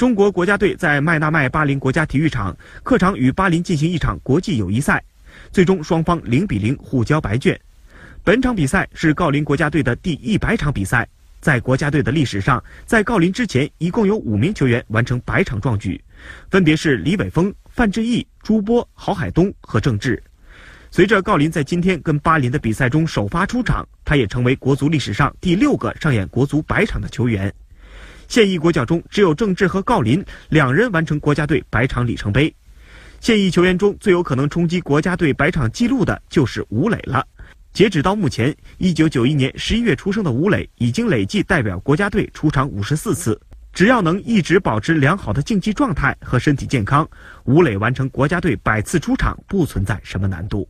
中国国家队在麦纳麦巴林国家体育场客场与巴林进行一场国际友谊赛，最终双方零比零互交白卷。本场比赛是郜林国家队的第一百场比赛，在国家队的历史上，在郜林之前一共有五名球员完成百场壮举，分别是李玮峰、范志毅、朱波、郝海东和郑智。随着郜林在今天跟巴林的比赛中首发出场，他也成为国足历史上第六个上演国足百场的球员。现役国脚中，只有郑智和郜林两人完成国家队百场里程碑。现役球员中最有可能冲击国家队百场纪录的就是吴磊了。截止到目前，1991年11月出生的吴磊已经累计代表国家队出场54次。只要能一直保持良好的竞技状态和身体健康，吴磊完成国家队百次出场不存在什么难度。